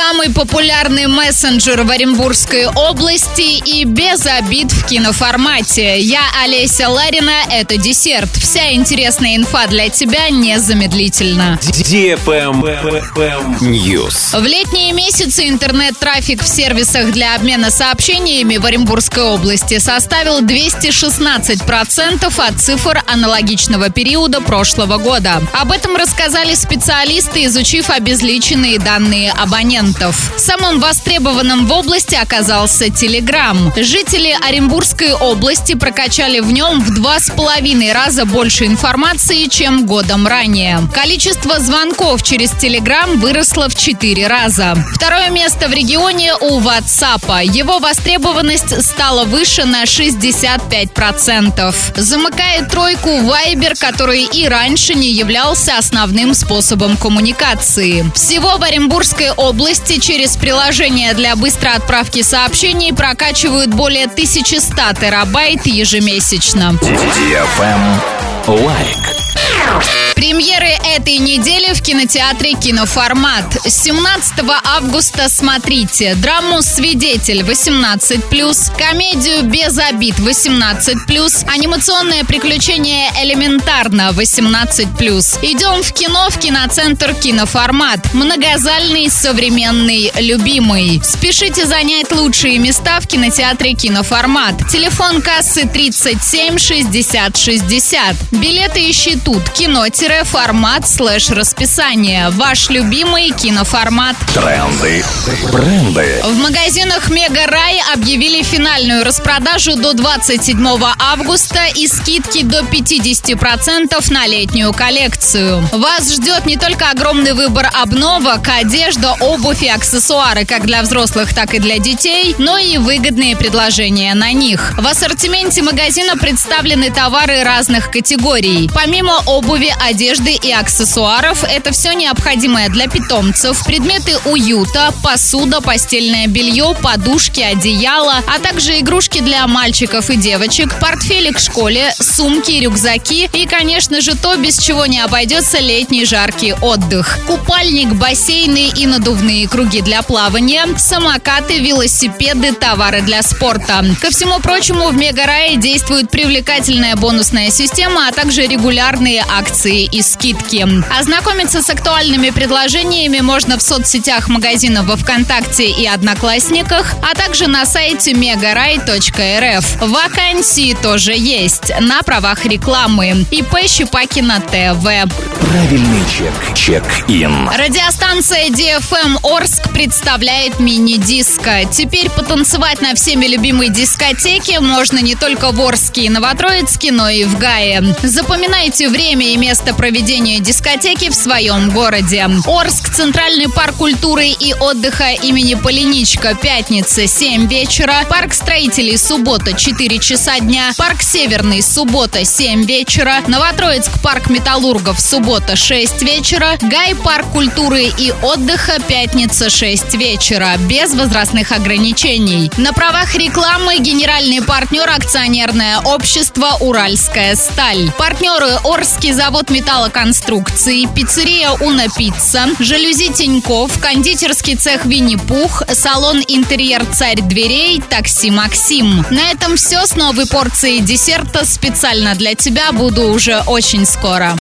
самый популярный мессенджер в Оренбургской области и без обид в киноформате. Я Олеся Ларина, это десерт. Вся интересная инфа для тебя незамедлительно. News. В летние месяцы интернет-трафик в сервисах для обмена сообщениями в Оренбургской области составил 216% от цифр аналогичного периода прошлого года. Об этом рассказали специалисты, изучив обезличенные данные абонентов. Самым востребованным в области оказался Telegram. Жители Оренбургской области прокачали в нем в два с половиной раза больше информации, чем годом ранее. Количество звонков через Telegram выросло в четыре раза. Второе место в регионе у WhatsApp. Его востребованность стала выше на 65%. Замыкает тройку Viber, который и раньше не являлся основным способом коммуникации. Всего в Оренбургской области через приложение для быстрой отправки сообщений прокачивают более 1100 терабайт ежемесячно. Лайк. Премьеры этой недели в кинотеатре «Киноформат». 17 августа смотрите драму «Свидетель» 18+, комедию «Без обид» 18+, анимационное приключение «Элементарно» 18+. Идем в кино в киноцентр «Киноформат». Многозальный, современный, любимый. Спешите занять лучшие места в кинотеатре «Киноформат». Телефон кассы 37 60 60. Билеты ищи тут. Кино-формат слэш расписание. Ваш любимый киноформат. Тренды. Бренды. В магазинах Мега Рай объявили финальную распродажу до 27 августа и скидки до 50% на летнюю коллекцию. Вас ждет не только огромный выбор обновок, одежда, обувь и аксессуары как для взрослых, так и для детей, но и выгодные предложения на них. В ассортименте магазина представлены товары разных категорий. Помимо обуви, одежды и аксессуаров, это все необходимое для питомцев, предметы уюта, посуда, постельное белье, подушки, одеяло, а также игрушки для мальчиков и девочек, портфели к школе, сумки, рюкзаки и, конечно же, то, без чего не обойдется летний жаркий отдых. Купальник, бассейны и надувные круги для плавания, самокаты, велосипеды, товары для спорта. Ко всему прочему, в Мегарае действует привлекательная бонусная система, а также регулярные акции и скидки. Ознакомиться с актуальными предложениями можно в соцсетях магазина во ВКонтакте и Одноклассниках, а также на сайте megarai.rf. Вакансии тоже есть на правах рекламы. ИП Щепакина ТВ. Правильный чек. Check-in. Радиостанция DFM Орск представляет мини-диско. Теперь потанцевать на всеми любимой дискотеке можно не только в Орске и Новотроицке, но и в Гае. Запоминайте время и место проведения дискотеки в своем городе. Орск, Центральный парк культуры и отдыха имени Поляничко, пятница, 7 вечера. Парк строителей, суббота, 4 часа дня. Парк Северный, суббота, 7 вечера. Новотроицк, парк металлургов, суббота, 6 вечера. Гай, парк культуры и отдыха, пятница, 6 вечера. Без возрастных ограничений. На правах рекламы генеральный партнер акционерное общество «Уральская сталь». Партнеры Орский завод металлоконструкций, пиццерия «Уна Пицца», жалюзи Тиньков, кондитерский цех «Винни-Пух», салон «Интерьер Царь дверей», такси «Максим». На этом все с новой порцией десерта специально для тебя буду уже очень скоро.